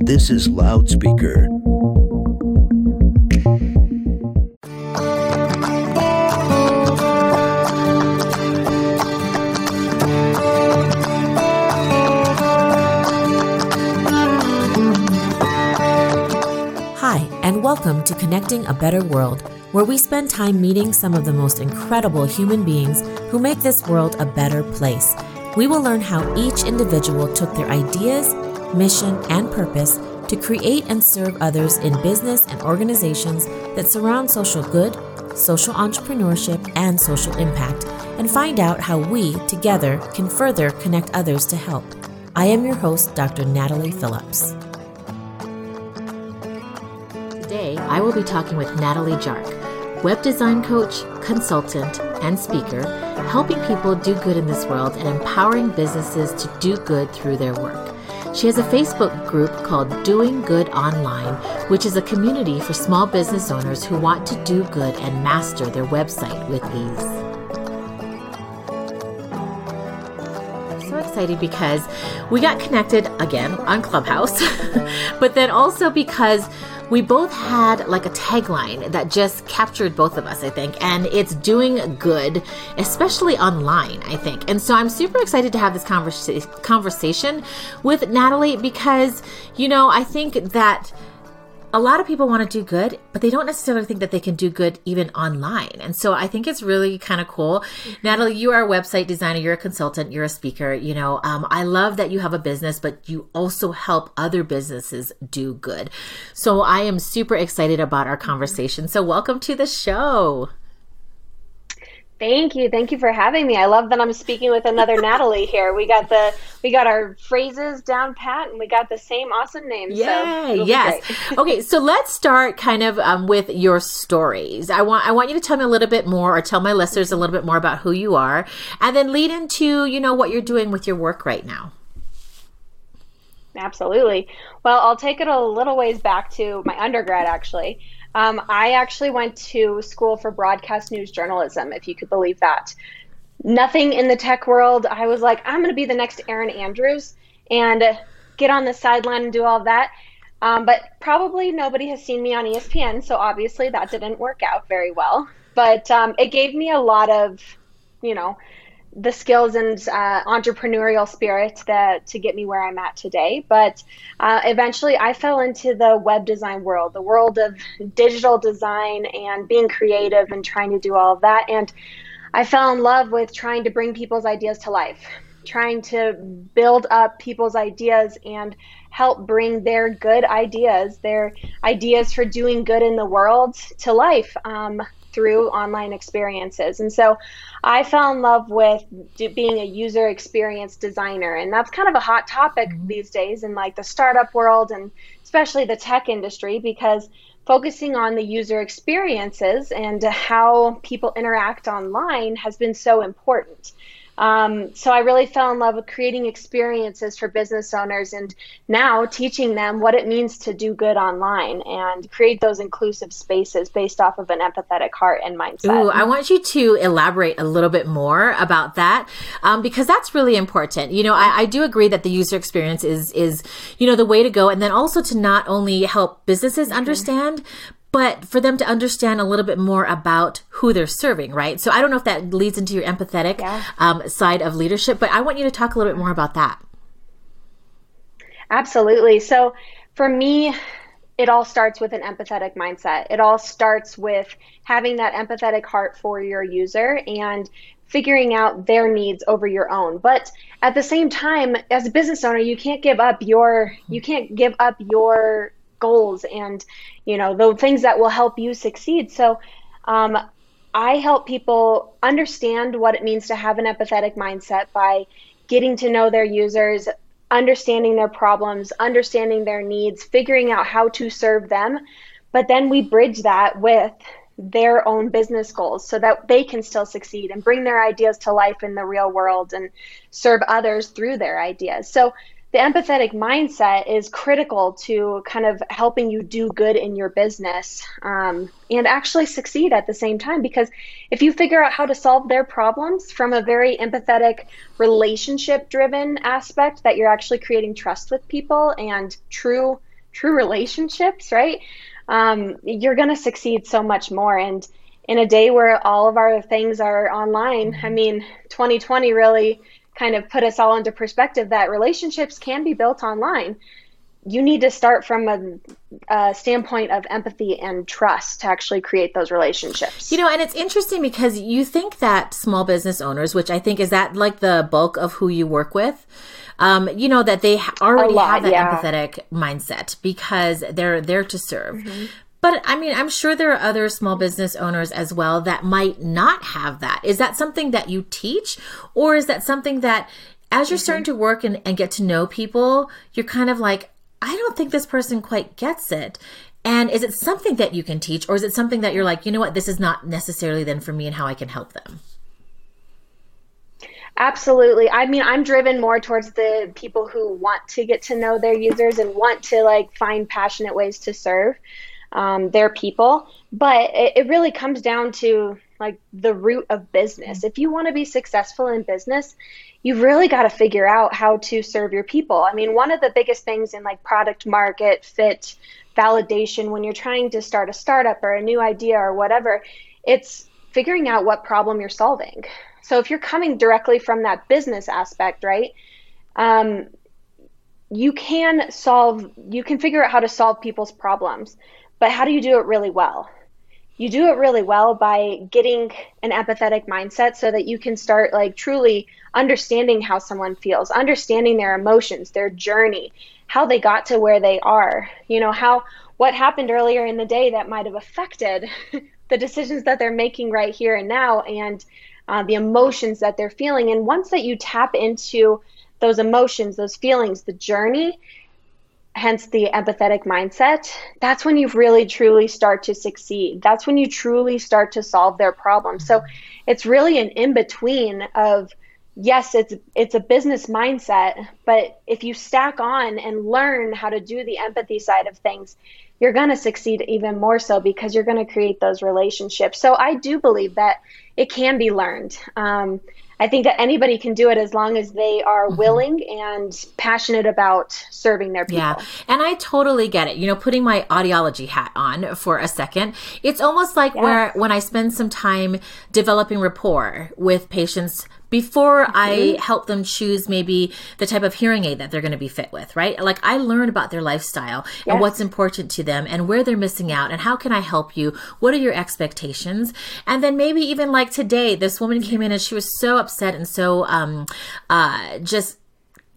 This is Loudspeaker. Hi, and welcome to Connecting a Better World, where we spend time meeting some of the most incredible human beings who make this world a better place. We will learn how each individual took their ideas, mission, and purpose to create and serve others in business and organizations that surround social good, social entrepreneurship, and social impact, and find out how we, together, can further connect others to help. I am your host, Dr. Natalie Phillips. Today, I will be talking with Natalie Jark, web design coach, consultant, and speaker, helping people do good in this world and empowering businesses to do good through their work. She has a Facebook group called Doing Good Online, which is a community for small business owners who want to do good and master their website with ease. So excited because we got connected again on Clubhouse, but then also because we both had like a tagline that just captured both of us, I think, and it's doing good, especially online, I think. And so I'm super excited to have this conversa- conversation with Natalie because, you know, I think that a lot of people want to do good, but they don't necessarily think that they can do good even online. And so I think it's really kind of cool. Natalie, you are a website designer, you're a consultant, you're a speaker. You know, um, I love that you have a business, but you also help other businesses do good. So I am super excited about our conversation. So welcome to the show. Thank you. Thank you for having me. I love that I'm speaking with another Natalie here. We got the we got our phrases down pat and we got the same awesome names. Yeah, so yes. okay, so let's start kind of um, with your stories. I want I want you to tell me a little bit more or tell my listeners a little bit more about who you are and then lead into, you know, what you're doing with your work right now. Absolutely. Well, I'll take it a little ways back to my undergrad actually. Um, I actually went to school for broadcast news journalism, if you could believe that. Nothing in the tech world. I was like, I'm going to be the next Erin Andrews and get on the sideline and do all that. Um, but probably nobody has seen me on ESPN, so obviously that didn't work out very well. But um, it gave me a lot of, you know, the skills and uh, entrepreneurial spirit that to get me where I'm at today. But uh, eventually, I fell into the web design world, the world of digital design and being creative and trying to do all of that. And I fell in love with trying to bring people's ideas to life, trying to build up people's ideas and help bring their good ideas, their ideas for doing good in the world to life. Um, through online experiences. And so I fell in love with being a user experience designer. And that's kind of a hot topic mm-hmm. these days in like the startup world and especially the tech industry because focusing on the user experiences and how people interact online has been so important. Um, so I really fell in love with creating experiences for business owners and now teaching them what it means to do good online and create those inclusive spaces based off of an empathetic heart and mindset. Ooh, I want you to elaborate a little bit more about that um, because that's really important. You know, I, I do agree that the user experience is is you know the way to go, and then also to not only help businesses mm-hmm. understand, but for them to understand a little bit more about who they're serving, right? So I don't know if that leads into your empathetic yeah. um, side of leadership, but I want you to talk a little bit more about that. Absolutely. So for me, it all starts with an empathetic mindset. It all starts with having that empathetic heart for your user and figuring out their needs over your own. But at the same time, as a business owner, you can't give up your you can't give up your goals and you know the things that will help you succeed. So um, i help people understand what it means to have an empathetic mindset by getting to know their users understanding their problems understanding their needs figuring out how to serve them. But then we bridge that with their own business goals so that they can still succeed and bring their ideas to life in the real world and serve others through their ideas. So the empathetic mindset is critical to kind of helping you do good in your business um, and actually succeed at the same time. Because if you figure out how to solve their problems from a very empathetic, relationship driven aspect, that you're actually creating trust with people and true, true relationships, right? Um, you're going to succeed so much more. And in a day where all of our things are online, I mean, 2020 really kind of put us all into perspective that relationships can be built online. You need to start from a, a, standpoint of empathy and trust to actually create those relationships. You know, and it's interesting because you think that small business owners, which I think is that like the bulk of who you work with, um, you know, that they already lot, have that yeah. empathetic mindset because they're there to serve. Mm-hmm. But I mean, I'm sure there are other small business owners as well that might not have that. Is that something that you teach? Or is that something that as you're mm-hmm. starting to work and, and get to know people, you're kind of like, I don't think this person quite gets it. And is it something that you can teach, or is it something that you're like, you know what, this is not necessarily then for me and how I can help them? Absolutely. I mean, I'm driven more towards the people who want to get to know their users and want to like find passionate ways to serve um, their people. But it, it really comes down to like the root of business. If you want to be successful in business, you've really got to figure out how to serve your people. I mean, one of the biggest things in like product market fit validation when you're trying to start a startup or a new idea or whatever, it's figuring out what problem you're solving. So if you're coming directly from that business aspect, right? Um, you can solve, you can figure out how to solve people's problems. But how do you do it really well? You do it really well by getting an empathetic mindset so that you can start like truly understanding how someone feels, understanding their emotions, their journey, how they got to where they are, you know, how what happened earlier in the day that might have affected the decisions that they're making right here and now and uh, the emotions that they're feeling. And once that you tap into those emotions, those feelings, the journey, hence the empathetic mindset, that's when you really truly start to succeed. That's when you truly start to solve their problems. So it's really an in between of yes, it's it's a business mindset, but if you stack on and learn how to do the empathy side of things, you're going to succeed even more so because you're going to create those relationships. So I do believe that it can be learned. Um, I think that anybody can do it as long as they are mm-hmm. willing and passionate about serving their people. Yeah. And I totally get it. You know, putting my audiology hat on for a second, it's almost like yes. where when I spend some time developing rapport with patients before mm-hmm. I help them choose maybe the type of hearing aid that they're going to be fit with, right? Like I learn about their lifestyle yes. and what's important to them and where they're missing out and how can I help you? What are your expectations? And then maybe even like today, this woman came in and she was so upset and so um uh just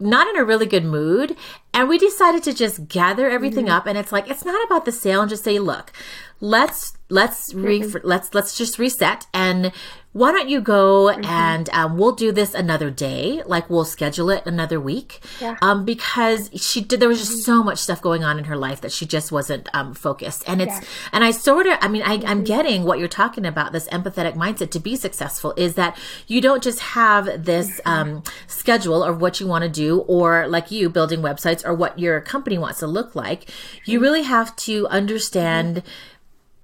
not in a really good mood. And we decided to just gather everything mm-hmm. up. And it's like, it's not about the sale and just say, look, let's let's re mm-hmm. let's let's just reset and why don't you go mm-hmm. and um, we'll do this another day like we'll schedule it another week yeah. um, because she did there was just mm-hmm. so much stuff going on in her life that she just wasn't um, focused and it's yeah. and i sort of i mean I, i'm mm-hmm. getting what you're talking about this empathetic mindset to be successful is that you don't just have this mm-hmm. um, schedule of what you want to do or like you building websites or what your company wants to look like you mm-hmm. really have to understand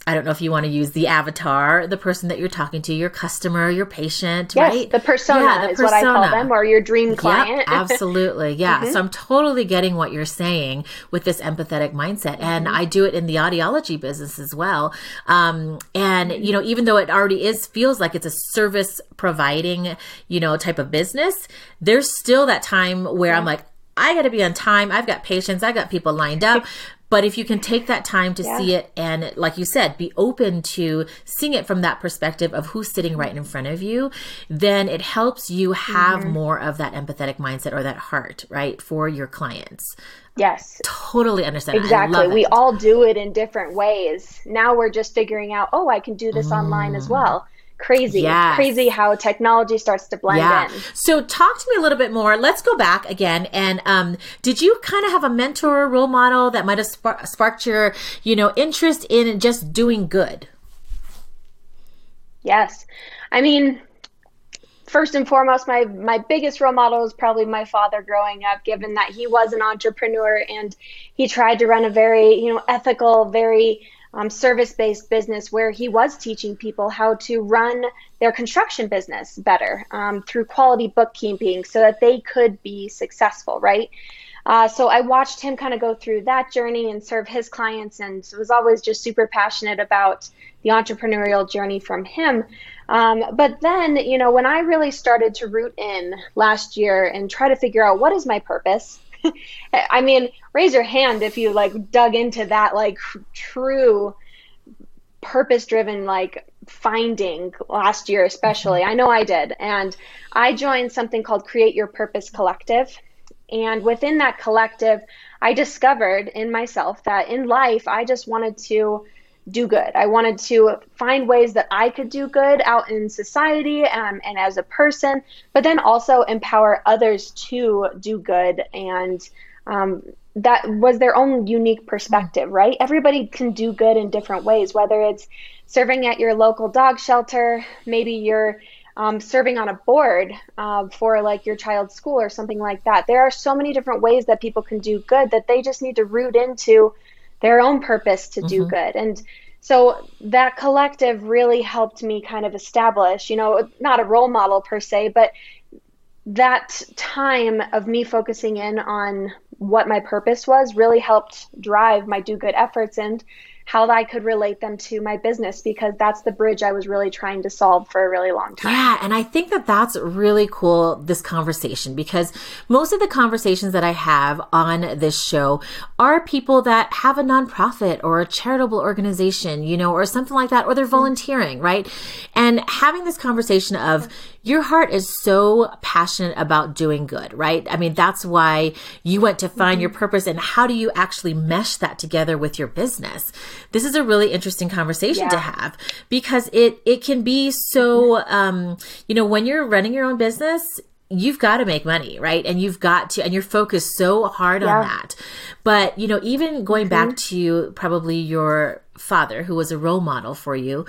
I don't know if you want to use the avatar, the person that you're talking to, your customer, your patient, yes, right? The persona yeah, the is persona. what I call them, or your dream client. Yep, absolutely. Yeah. mm-hmm. So I'm totally getting what you're saying with this empathetic mindset. And mm-hmm. I do it in the audiology business as well. Um, and, you know, even though it already is, feels like it's a service providing, you know, type of business, there's still that time where yeah. I'm like, I got to be on time. I've got patients. I got people lined up. But if you can take that time to yeah. see it and, like you said, be open to seeing it from that perspective of who's sitting right in front of you, then it helps you have mm-hmm. more of that empathetic mindset or that heart, right, for your clients. Yes. Totally understand. Exactly. We all do it in different ways. Now we're just figuring out, oh, I can do this mm. online as mm. well crazy. Yes. crazy how technology starts to blend yeah. in. So talk to me a little bit more. Let's go back again. And um, did you kind of have a mentor, role model that might have spark- sparked your, you know, interest in just doing good? Yes. I mean, first and foremost, my my biggest role model is probably my father growing up, given that he was an entrepreneur and he tried to run a very you know ethical, very um, service based business where he was teaching people how to run their construction business better um, through quality bookkeeping so that they could be successful, right? Uh, so I watched him kind of go through that journey and serve his clients, and was always just super passionate about the entrepreneurial journey from him. Um, but then, you know, when I really started to root in last year and try to figure out what is my purpose, I mean, raise your hand if you like dug into that like true purpose driven like finding last year especially. Mm-hmm. I know I did. And I joined something called Create Your Purpose Collective. And within that collective, I discovered in myself that in life, I just wanted to do good. I wanted to find ways that I could do good out in society um, and as a person, but then also empower others to do good. And um, that was their own unique perspective, right? Everybody can do good in different ways, whether it's serving at your local dog shelter, maybe you're um, serving on a board uh, for like your child's school or something like that. There are so many different ways that people can do good that they just need to root into their own purpose to do mm-hmm. good. And so that collective really helped me kind of establish, you know, not a role model per se, but that time of me focusing in on what my purpose was really helped drive my do good efforts and how I could relate them to my business because that's the bridge I was really trying to solve for a really long time. Yeah, and I think that that's really cool this conversation because most of the conversations that I have on this show are people that have a nonprofit or a charitable organization, you know, or something like that or they're mm-hmm. volunteering, right? And having this conversation of your heart is so passionate about doing good, right? I mean, that's why you went to find mm-hmm. your purpose and how do you actually mesh that together with your business? This is a really interesting conversation yeah. to have because it it can be so um, you know, when you're running your own business, you've got to make money, right? And you've got to, and you're focused so hard yeah. on that. But, you know, even going mm-hmm. back to probably your father, who was a role model for you,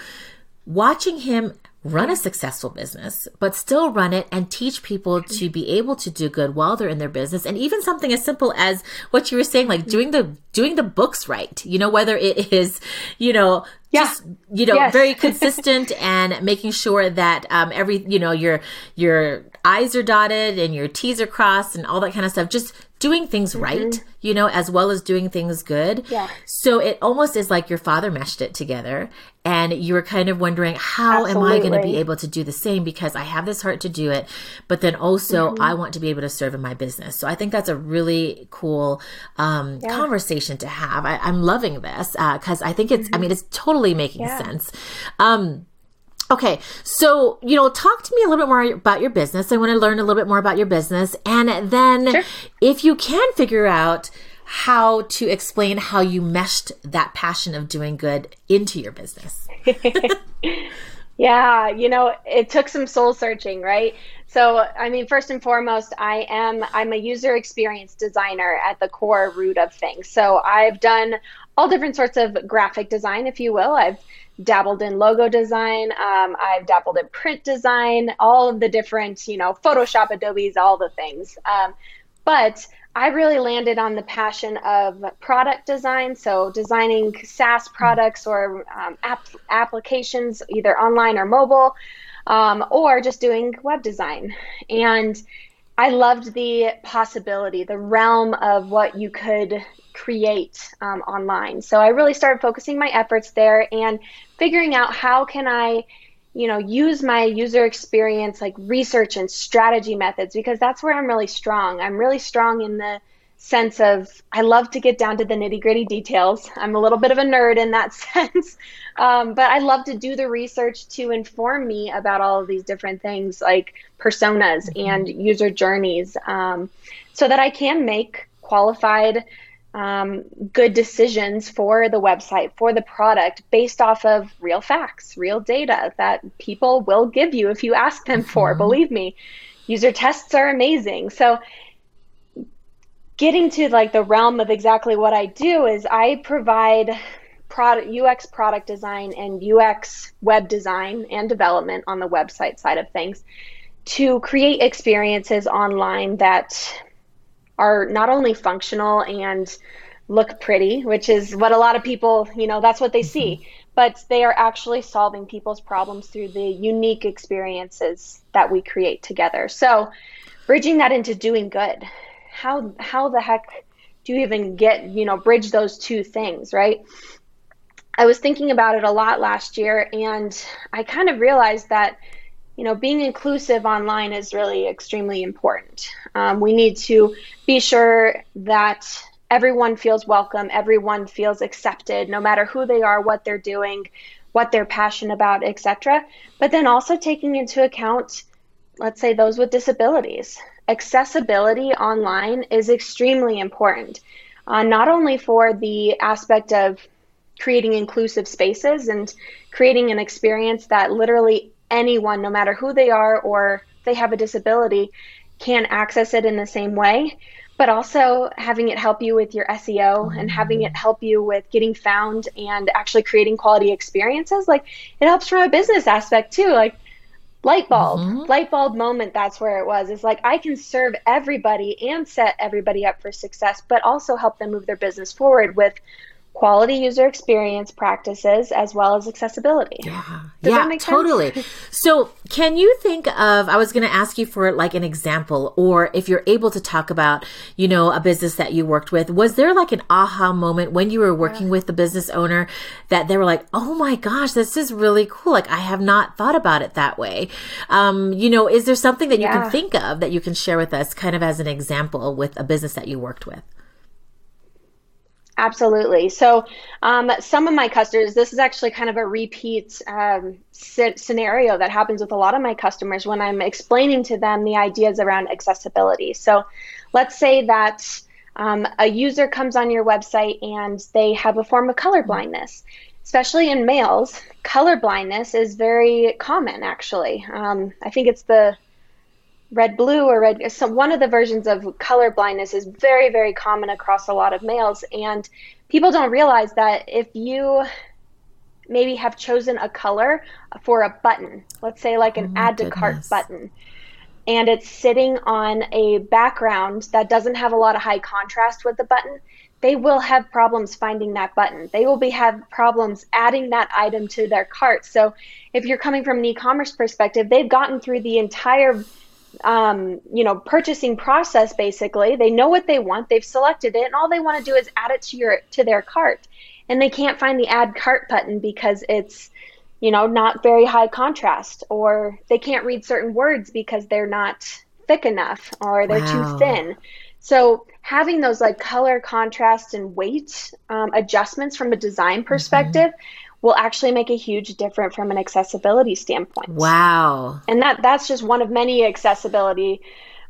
watching him run a successful business, but still run it and teach people to be able to do good while they're in their business. And even something as simple as what you were saying, like doing the, doing the books right, you know, whether it is, you know, yeah. just, you know, yes. very consistent and making sure that, um, every, you know, your, your I's are dotted and your T's are crossed and all that kind of stuff. Just doing things mm-hmm. right, you know, as well as doing things good. Yeah. So it almost is like your father meshed it together and you were kind of wondering, how Absolutely. am I going to be able to do the same? Because I have this heart to do it, but then also mm-hmm. I want to be able to serve in my business. So I think that's a really cool um, yeah. conversation to have. I, am loving this because uh, I think it's, mm-hmm. I mean, it's totally making yeah. sense. Um, Okay, so you know, talk to me a little bit more about your business. I want to learn a little bit more about your business, and then sure. if you can figure out how to explain how you meshed that passion of doing good into your business. yeah, you know, it took some soul searching, right? So, I mean, first and foremost, I am I'm a user experience designer at the core root of things. So, I've done all different sorts of graphic design, if you will. I've dabbled in logo design. Um, I've dabbled in print design, all of the different, you know, Photoshop, Adobe's, all the things. Um, but I really landed on the passion of product design. So designing SaaS products or um, app- applications, either online or mobile, um, or just doing web design. And I loved the possibility, the realm of what you could create um, online. So I really started focusing my efforts there and figuring out how can I, you know, use my user experience like research and strategy methods because that's where I'm really strong. I'm really strong in the sense of I love to get down to the nitty gritty details. I'm a little bit of a nerd in that sense, um, but I love to do the research to inform me about all of these different things like personas mm-hmm. and user journeys um, so that I can make qualified um, good decisions for the website, for the product, based off of real facts, real data that people will give you if you ask them for. Mm-hmm. Believe me, user tests are amazing. So, getting to like the realm of exactly what I do is I provide product UX product design and UX web design and development on the website side of things to create experiences online that are not only functional and look pretty, which is what a lot of people, you know, that's what they see, mm-hmm. but they are actually solving people's problems through the unique experiences that we create together. So, bridging that into doing good. How how the heck do you even get, you know, bridge those two things, right? I was thinking about it a lot last year and I kind of realized that you know, being inclusive online is really extremely important. Um, we need to be sure that everyone feels welcome, everyone feels accepted, no matter who they are, what they're doing, what they're passionate about, etc. But then also taking into account, let's say, those with disabilities. Accessibility online is extremely important, uh, not only for the aspect of creating inclusive spaces and creating an experience that literally anyone, no matter who they are or they have a disability, can access it in the same way. But also having it help you with your SEO and having it help you with getting found and actually creating quality experiences. Like it helps from a business aspect too. Like light bulb, mm-hmm. light bulb moment. That's where it was. It's like I can serve everybody and set everybody up for success, but also help them move their business forward with quality user experience practices as well as accessibility. Yeah. Does yeah, totally. so, can you think of I was going to ask you for like an example or if you're able to talk about, you know, a business that you worked with, was there like an aha moment when you were working yeah. with the business owner that they were like, "Oh my gosh, this is really cool. Like I have not thought about it that way." Um, you know, is there something that you yeah. can think of that you can share with us kind of as an example with a business that you worked with? Absolutely. So, um, some of my customers, this is actually kind of a repeat um, scenario that happens with a lot of my customers when I'm explaining to them the ideas around accessibility. So, let's say that um, a user comes on your website and they have a form of color blindness. Especially in males, color blindness is very common, actually. Um, I think it's the red blue or red so one of the versions of color blindness is very very common across a lot of males and people don't realize that if you maybe have chosen a color for a button let's say like an oh add to cart button and it's sitting on a background that doesn't have a lot of high contrast with the button they will have problems finding that button. They will be have problems adding that item to their cart. So if you're coming from an e-commerce perspective they've gotten through the entire um, you know, purchasing process basically. They know what they want, they've selected it, and all they want to do is add it to your to their cart. And they can't find the add cart button because it's, you know, not very high contrast, or they can't read certain words because they're not thick enough or they're wow. too thin. So having those like color contrast and weight um, adjustments from a design mm-hmm. perspective mm-hmm will actually make a huge difference from an accessibility standpoint. Wow. And that that's just one of many accessibility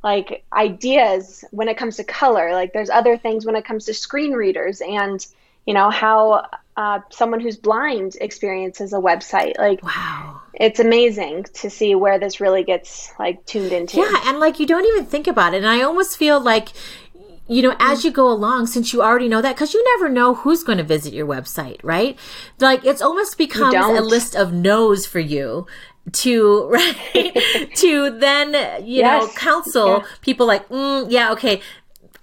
like ideas when it comes to color. Like there's other things when it comes to screen readers and you know how uh, someone who's blind experiences a website. Like wow. It's amazing to see where this really gets like tuned into. Yeah, and like you don't even think about it. And I almost feel like you know, as you go along, since you already know that, because you never know who's going to visit your website, right? Like it's almost becomes a list of no's for you to right to then you yes. know counsel yeah. people like mm, yeah okay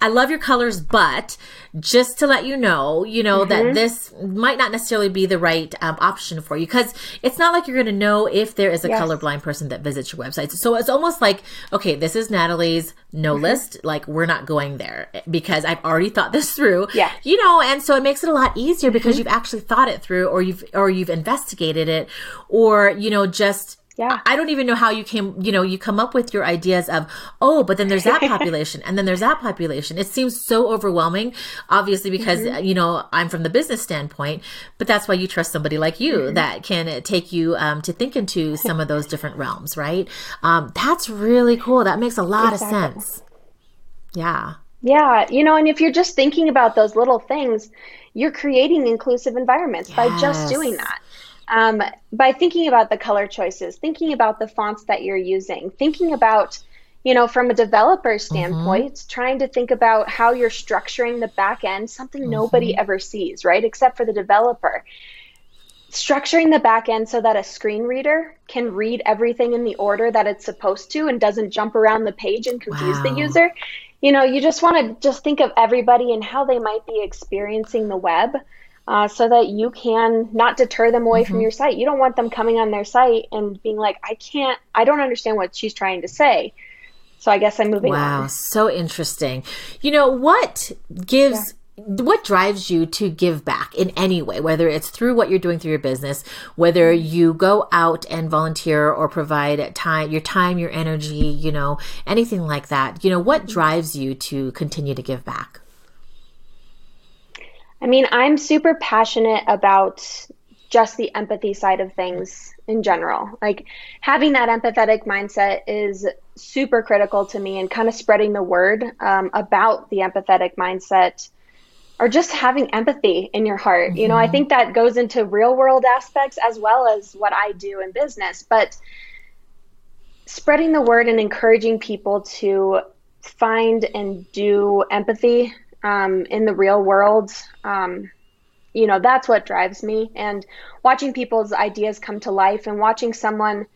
I love your colors, but just to let you know, you know, mm-hmm. that this might not necessarily be the right um, option for you because it's not like you're going to know if there is a yes. colorblind person that visits your website. So it's almost like, okay, this is Natalie's no mm-hmm. list. Like, we're not going there because I've already thought this through. Yeah. You know, and so it makes it a lot easier because mm-hmm. you've actually thought it through or you've, or you've investigated it or, you know, just yeah. I don't even know how you came, you know, you come up with your ideas of, oh, but then there's that population and then there's that population. It seems so overwhelming, obviously, because, mm-hmm. you know, I'm from the business standpoint, but that's why you trust somebody like you mm-hmm. that can take you um, to think into some of those different realms, right? Um, that's really cool. That makes a lot exactly. of sense. Yeah. Yeah. You know, and if you're just thinking about those little things, you're creating inclusive environments yes. by just doing that um, by thinking about the color choices, thinking about the fonts that you're using, thinking about, you know, from a developer mm-hmm. standpoint, mm-hmm. trying to think about how you're structuring the back end, something mm-hmm. nobody ever sees, right? Except for the developer. structuring the back end so that a screen reader can read everything in the order that it's supposed to and doesn't jump around the page and confuse wow. the user. You know, you just want to just think of everybody and how they might be experiencing the web. Uh, so that you can not deter them away mm-hmm. from your site. You don't want them coming on their site and being like, I can't, I don't understand what she's trying to say. So I guess I'm moving wow, on. so interesting. You know, what gives what drives you to give back in any way, whether it's through what you're doing through your business, whether you go out and volunteer or provide time, your time, your energy, you know, anything like that, you know, what drives you to continue to give back? I mean, I'm super passionate about just the empathy side of things in general. Like having that empathetic mindset is super critical to me and kind of spreading the word um, about the empathetic mindset or just having empathy in your heart. Mm-hmm. You know, I mm-hmm. think that goes into real world aspects as well as what I do in business, but spreading the word and encouraging people to find and do empathy um, in the real world. Um, you know, that's what drives me. And watching people's ideas come to life and watching someone,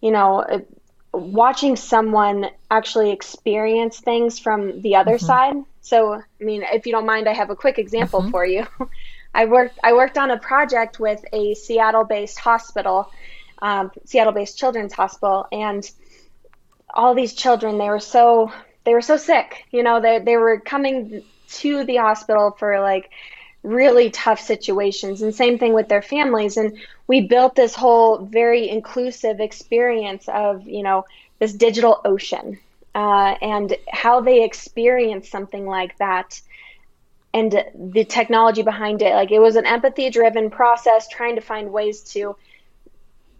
you know, watching someone actually experience things from the other mm-hmm. side so, I mean, if you don't mind, I have a quick example mm-hmm. for you. I worked I worked on a project with a Seattle-based hospital, um, Seattle-based children's hospital, and all these children they were so they were so sick. You know, they they were coming to the hospital for like really tough situations, and same thing with their families. And we built this whole very inclusive experience of you know this digital ocean uh, and how they experience something like that and the technology behind it like it was an empathy driven process trying to find ways to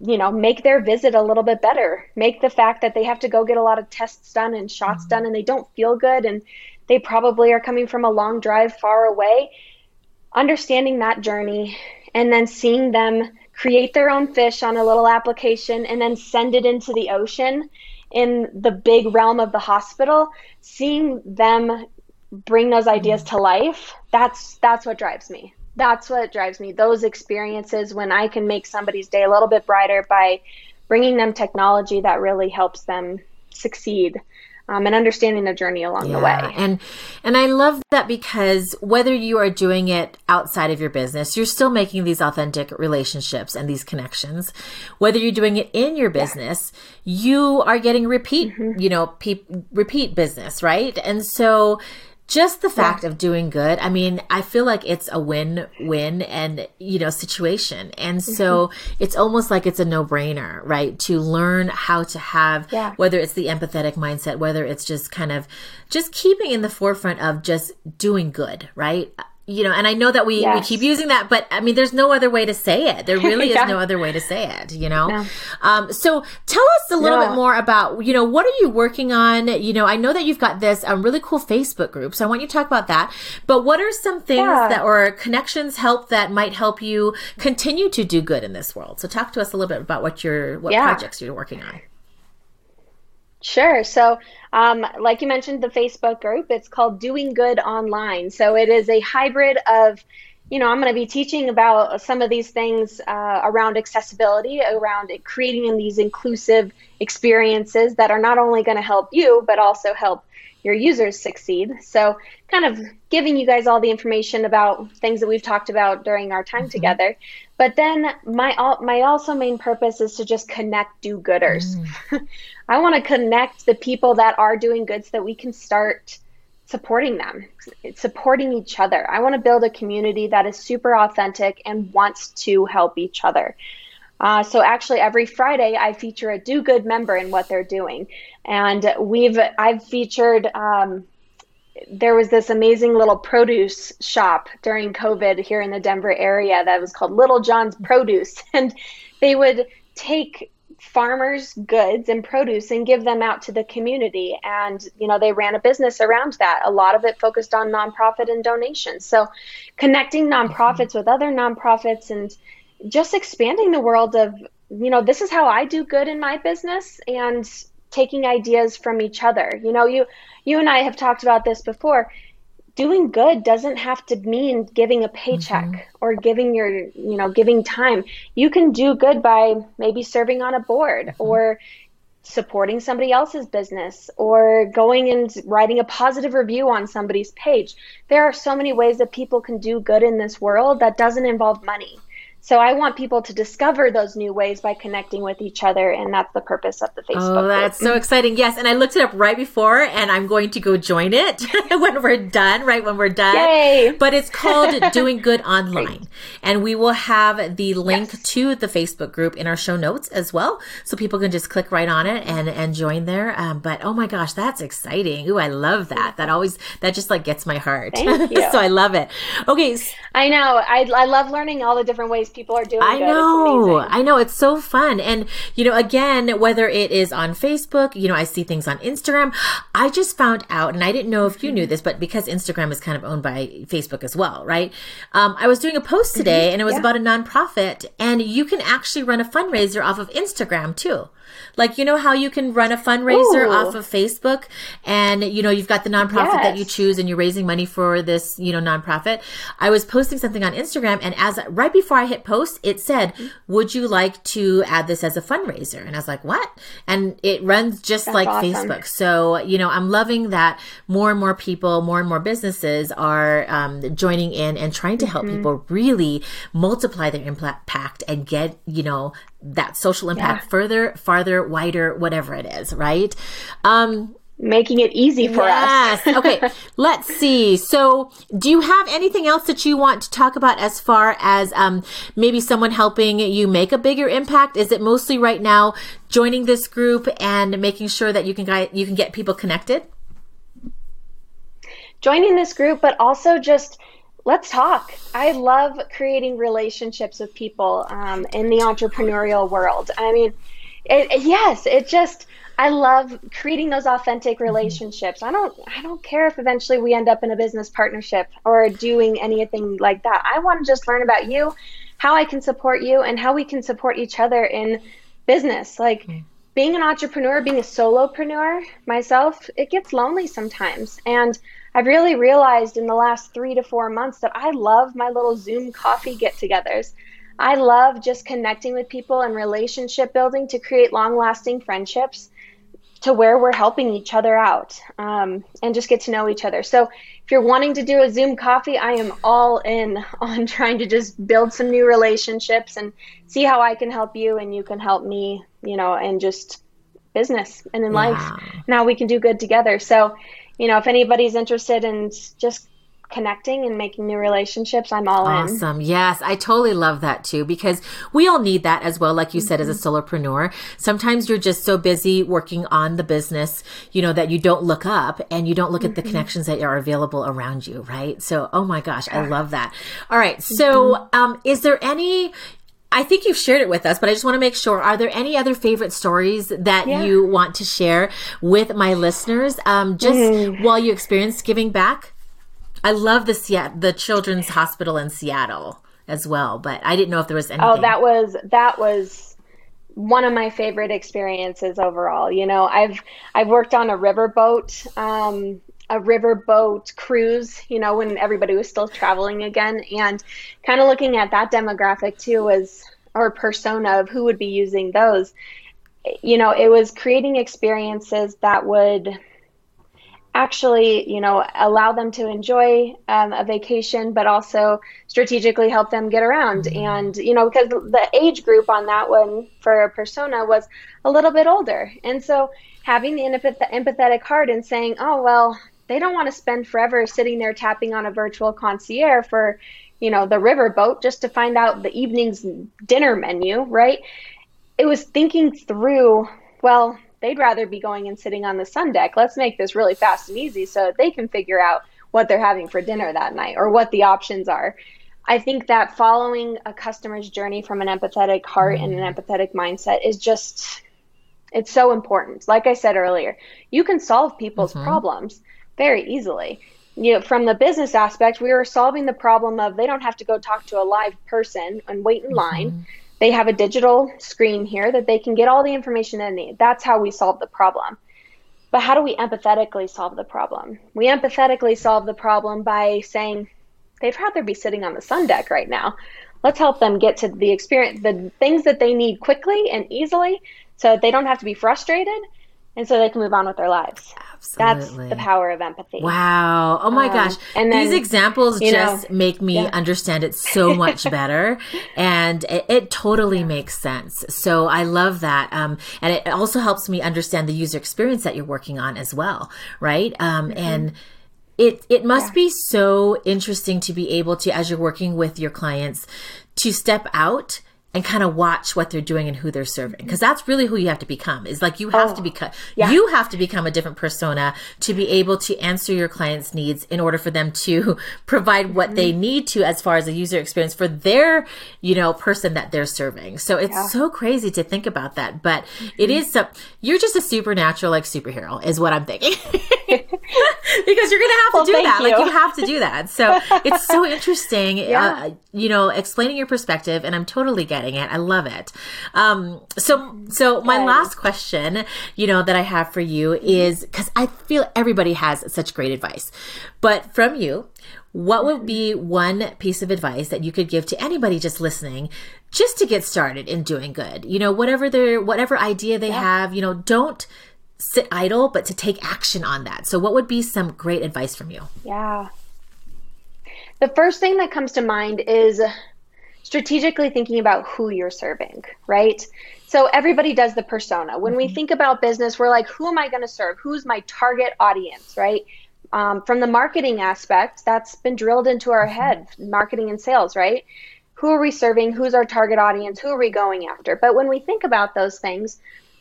you know make their visit a little bit better make the fact that they have to go get a lot of tests done and shots mm-hmm. done and they don't feel good and they probably are coming from a long drive far away understanding that journey and then seeing them create their own fish on a little application and then send it into the ocean in the big realm of the hospital, seeing them bring those ideas to life, that's that's what drives me. That's what drives me. Those experiences when I can make somebody's day a little bit brighter by bringing them technology that really helps them succeed um, and understanding the journey along yeah. the way. And and I love that because whether you are doing it outside of your business, you're still making these authentic relationships and these connections. Whether you're doing it in your business, yeah. you are getting repeat, mm-hmm. you know, pe- repeat business, right? And so just the fact yeah. of doing good i mean i feel like it's a win-win and you know situation and so mm-hmm. it's almost like it's a no-brainer right to learn how to have yeah. whether it's the empathetic mindset whether it's just kind of just keeping in the forefront of just doing good right you know, and I know that we, yes. we keep using that, but I mean, there's no other way to say it. There really yeah. is no other way to say it, you know? No. Um, so tell us a little no. bit more about, you know, what are you working on? You know, I know that you've got this um, really cool Facebook group, so I want you to talk about that. But what are some things yeah. that, or connections help that might help you continue to do good in this world? So talk to us a little bit about what your, what yeah. projects you're working on. Sure. So, um, like you mentioned, the Facebook group, it's called Doing Good Online. So, it is a hybrid of, you know, I'm going to be teaching about some of these things uh, around accessibility, around creating these inclusive experiences that are not only going to help you, but also help your users succeed. So, kind of giving you guys all the information about things that we've talked about during our time mm-hmm. together. But then my my also main purpose is to just connect do-gooders. Mm. I want to connect the people that are doing good so that we can start supporting them, supporting each other. I want to build a community that is super authentic and wants to help each other. Uh, so actually, every Friday I feature a Do Good member in what they're doing, and we've I've featured. Um, there was this amazing little produce shop during COVID here in the Denver area that was called Little John's Produce, and they would take farmers goods and produce and give them out to the community. And you know they ran a business around that. A lot of it focused on nonprofit and donations. So connecting nonprofits with other nonprofits and just expanding the world of you know this is how i do good in my business and taking ideas from each other. You know you you and i have talked about this before doing good doesn't have to mean giving a paycheck mm-hmm. or giving your you know giving time you can do good by maybe serving on a board mm-hmm. or supporting somebody else's business or going and writing a positive review on somebody's page there are so many ways that people can do good in this world that doesn't involve money so I want people to discover those new ways by connecting with each other, and that's the purpose of the Facebook. Oh, that's group. so exciting! Yes, and I looked it up right before, and I'm going to go join it when we're done. Right when we're done. Yay! But it's called Doing Good Online, and we will have the link yes. to the Facebook group in our show notes as well, so people can just click right on it and and join there. Um, but oh my gosh, that's exciting! Ooh, I love that. That always that just like gets my heart. Thank you. so I love it. Okay, I know. I I love learning all the different ways people are doing I good. know. I know. It's so fun. And, you know, again, whether it is on Facebook, you know, I see things on Instagram. I just found out, and I didn't know if you knew this, but because Instagram is kind of owned by Facebook as well, right? Um, I was doing a post mm-hmm. today and it was yeah. about a nonprofit, and you can actually run a fundraiser off of Instagram too. Like, you know how you can run a fundraiser Ooh. off of Facebook and, you know, you've got the nonprofit yes. that you choose and you're raising money for this, you know, nonprofit. I was posting something on Instagram and as right before I hit post, it said, would you like to add this as a fundraiser? And I was like, what? And it runs just That's like awesome. Facebook. So, you know, I'm loving that more and more people, more and more businesses are um, joining in and trying to help mm-hmm. people really multiply their impact and get, you know, that social impact yeah. further, farther, wider, whatever it is, right? Um, making it easy for yes. us. okay, let's see. So, do you have anything else that you want to talk about as far as um, maybe someone helping you make a bigger impact? Is it mostly right now joining this group and making sure that you can you can get people connected? Joining this group, but also just let's talk. I love creating relationships with people um, in the entrepreneurial world. I mean, it, it, yes, it just I love creating those authentic mm-hmm. relationships. I don't I don't care if eventually we end up in a business partnership or doing anything like that. I want to just learn about you, how I can support you and how we can support each other in business. Like mm-hmm. being an entrepreneur, being a solopreneur myself, it gets lonely sometimes. And I've really realized in the last three to four months that I love my little Zoom coffee get togethers. I love just connecting with people and relationship building to create long lasting friendships to where we're helping each other out um, and just get to know each other. So if you're wanting to do a Zoom coffee, I am all in on trying to just build some new relationships and see how I can help you and you can help me, you know, and just business and in life. Now we can do good together. So you know, if anybody's interested in just connecting and making new relationships, I'm all awesome. in. Awesome. Yes, I totally love that too because we all need that as well. Like you mm-hmm. said, as a mm-hmm. solopreneur, sometimes you're just so busy working on the business, you know, that you don't look up and you don't look mm-hmm. at the mm-hmm. connections that are available around you, right? So, oh my gosh, I love that. All right. So, mm-hmm. um, is there any, I think you've shared it with us, but I just want to make sure. Are there any other favorite stories that yeah. you want to share with my listeners? Um, just mm. while you experienced giving back. I love the Seattle, the Children's Hospital in Seattle as well, but I didn't know if there was anything. Oh, that was that was one of my favorite experiences overall. You know, I've I've worked on a riverboat um, a riverboat cruise, you know, when everybody was still traveling again. And kind of looking at that demographic too was or persona of who would be using those. You know, it was creating experiences that would actually, you know, allow them to enjoy um, a vacation, but also strategically help them get around. Mm-hmm. And, you know, because the age group on that one for a persona was a little bit older. And so having the empathetic heart and saying, oh, well, they don't want to spend forever sitting there tapping on a virtual concierge for, you know, the riverboat just to find out the evening's dinner menu, right? It was thinking through, well, they'd rather be going and sitting on the sun deck. Let's make this really fast and easy so that they can figure out what they're having for dinner that night or what the options are. I think that following a customer's journey from an empathetic heart and an mm. empathetic mindset is just it's so important. Like I said earlier, you can solve people's mm-hmm. problems very easily. You know, from the business aspect, we were solving the problem of they don't have to go talk to a live person and wait in line. Mm-hmm. They have a digital screen here that they can get all the information they need. That's how we solve the problem. But how do we empathetically solve the problem? We empathetically solve the problem by saying they'd rather be sitting on the sun deck right now. Let's help them get to the experience, the things that they need quickly and easily so that they don't have to be frustrated and so they can move on with their lives. Absolutely. That's the power of empathy. Wow. Oh my um, gosh. And then, these examples just know, make me yeah. understand it so much better. and it, it, totally makes sense. So I love that. Um, and it also helps me understand the user experience that you're working on as well. Right. Um, mm-hmm. and it, it must yeah. be so interesting to be able to, as you're working with your clients, to step out and kind of watch what they're doing and who they're serving because that's really who you have to become is like you have oh, to become yeah. you have to become a different persona to be able to answer your clients needs in order for them to provide what mm-hmm. they need to as far as a user experience for their you know person that they're serving so it's yeah. so crazy to think about that but mm-hmm. it is so you're just a supernatural like superhero is what i'm thinking because you're gonna have to well, do that you. like you have to do that so it's so interesting yeah. uh, you know explaining your perspective and i'm totally getting it. I love it. Um, so, so my last question, you know, that I have for you is because I feel everybody has such great advice, but from you, what would be one piece of advice that you could give to anybody just listening just to get started in doing good you know whatever their whatever idea they yeah. have you know don't sit idle but to take action on that so what would be some great advice from you yeah the first thing that comes to mind is strategically thinking about who you're serving, right? So everybody does the persona. When we mm-hmm. think about business, we're like, who am I going to serve? Who's my target audience, right? Um, from the marketing aspect, that's been drilled into our mm-hmm. head, marketing and sales, right? Who are we serving? Who's our target audience? Who are we going after? But when we think about those things,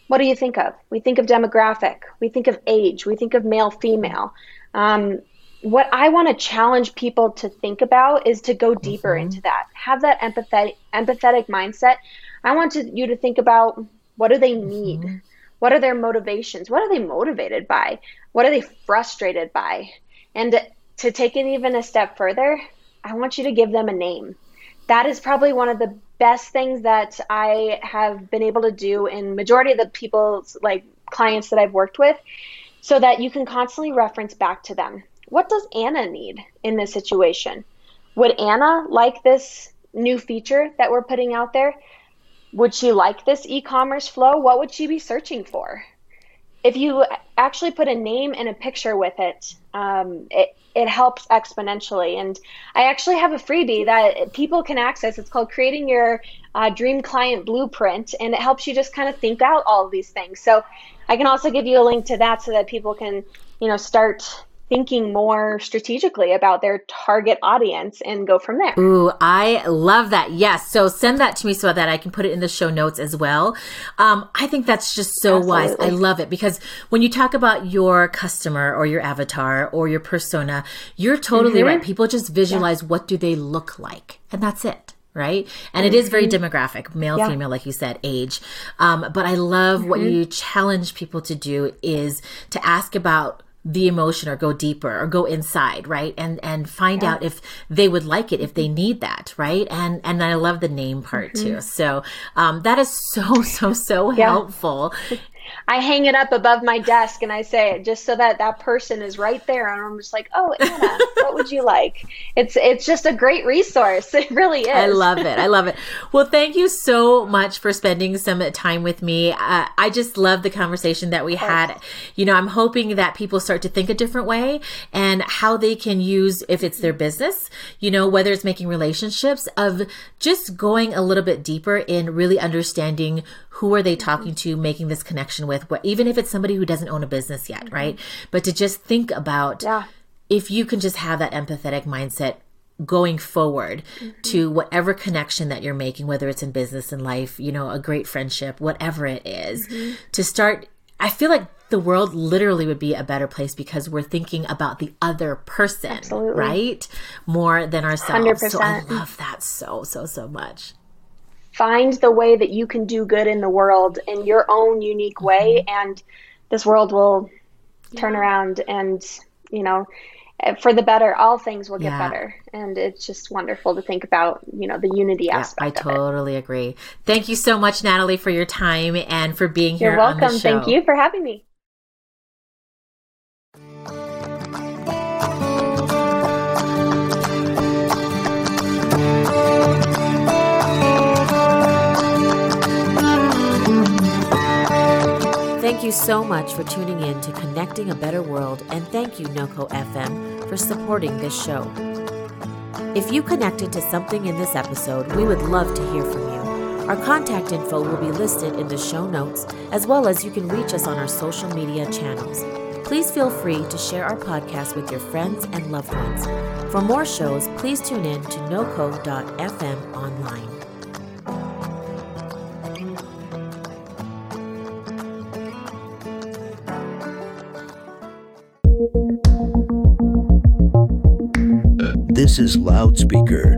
what do you think of? We think of demographic, we think of age, we think of male, female. Um, what I want to challenge people to think about is to go deeper mm-hmm. into that. Have that empathetic empathetic mindset. I want to, you to think about what do they need? Mm-hmm. What are their motivations? What are they motivated by? What are they frustrated by? And to take it even a step further, I want you to give them a name. That is probably one of the best things that I have been able to do in majority of the people's like clients that I've worked with so that you can constantly reference back to them what does Anna need in this situation? Would Anna like this new feature that we're putting out there? Would she like this e commerce flow? What would she be searching for? If you actually put a name and a picture with it, um, it, it helps exponentially. And I actually have a freebie that people can access. It's called Creating Your uh, Dream Client Blueprint, and it helps you just kind of think out all of these things. So I can also give you a link to that so that people can, you know, start thinking more strategically about their target audience and go from there. Ooh, I love that. Yes. So send that to me so that I can put it in the show notes as well. Um, I think that's just so Absolutely. wise. I love it because when you talk about your customer or your avatar or your persona, you're totally mm-hmm. right. People just visualize yeah. what do they look like and that's it right? And mm-hmm. it is very mm-hmm. demographic, male, yeah. female, like you said, age. Um, but I love mm-hmm. what you challenge people to do is to ask about the emotion or go deeper or go inside right and and find yeah. out if they would like it if they need that right and and i love the name part mm-hmm. too so um that is so so so yeah. helpful I hang it up above my desk and I say it just so that that person is right there and I'm just like, "Oh, Anna, what would you like?" It's it's just a great resource. It really is. I love it. I love it. Well, thank you so much for spending some time with me. Uh, I just love the conversation that we had. You know, I'm hoping that people start to think a different way and how they can use if it's their business, you know, whether it's making relationships of just going a little bit deeper in really understanding who are they talking to, making this connection with, what, even if it's somebody who doesn't own a business yet, mm-hmm. right? But to just think about yeah. if you can just have that empathetic mindset going forward mm-hmm. to whatever connection that you're making, whether it's in business and life, you know, a great friendship, whatever it is, mm-hmm. to start. I feel like the world literally would be a better place because we're thinking about the other person, Absolutely. right? More than ourselves. 100%. So I love that so, so, so much find the way that you can do good in the world in your own unique way mm-hmm. and this world will turn yeah. around and you know for the better all things will get yeah. better and it's just wonderful to think about you know the unity yeah, aspect i totally agree thank you so much natalie for your time and for being here you're welcome thank you for having me you so much for tuning in to Connecting a Better World, and thank you, NOCO FM, for supporting this show. If you connected to something in this episode, we would love to hear from you. Our contact info will be listed in the show notes, as well as you can reach us on our social media channels. Please feel free to share our podcast with your friends and loved ones. For more shows, please tune in to noco.fm online. This is Loudspeaker.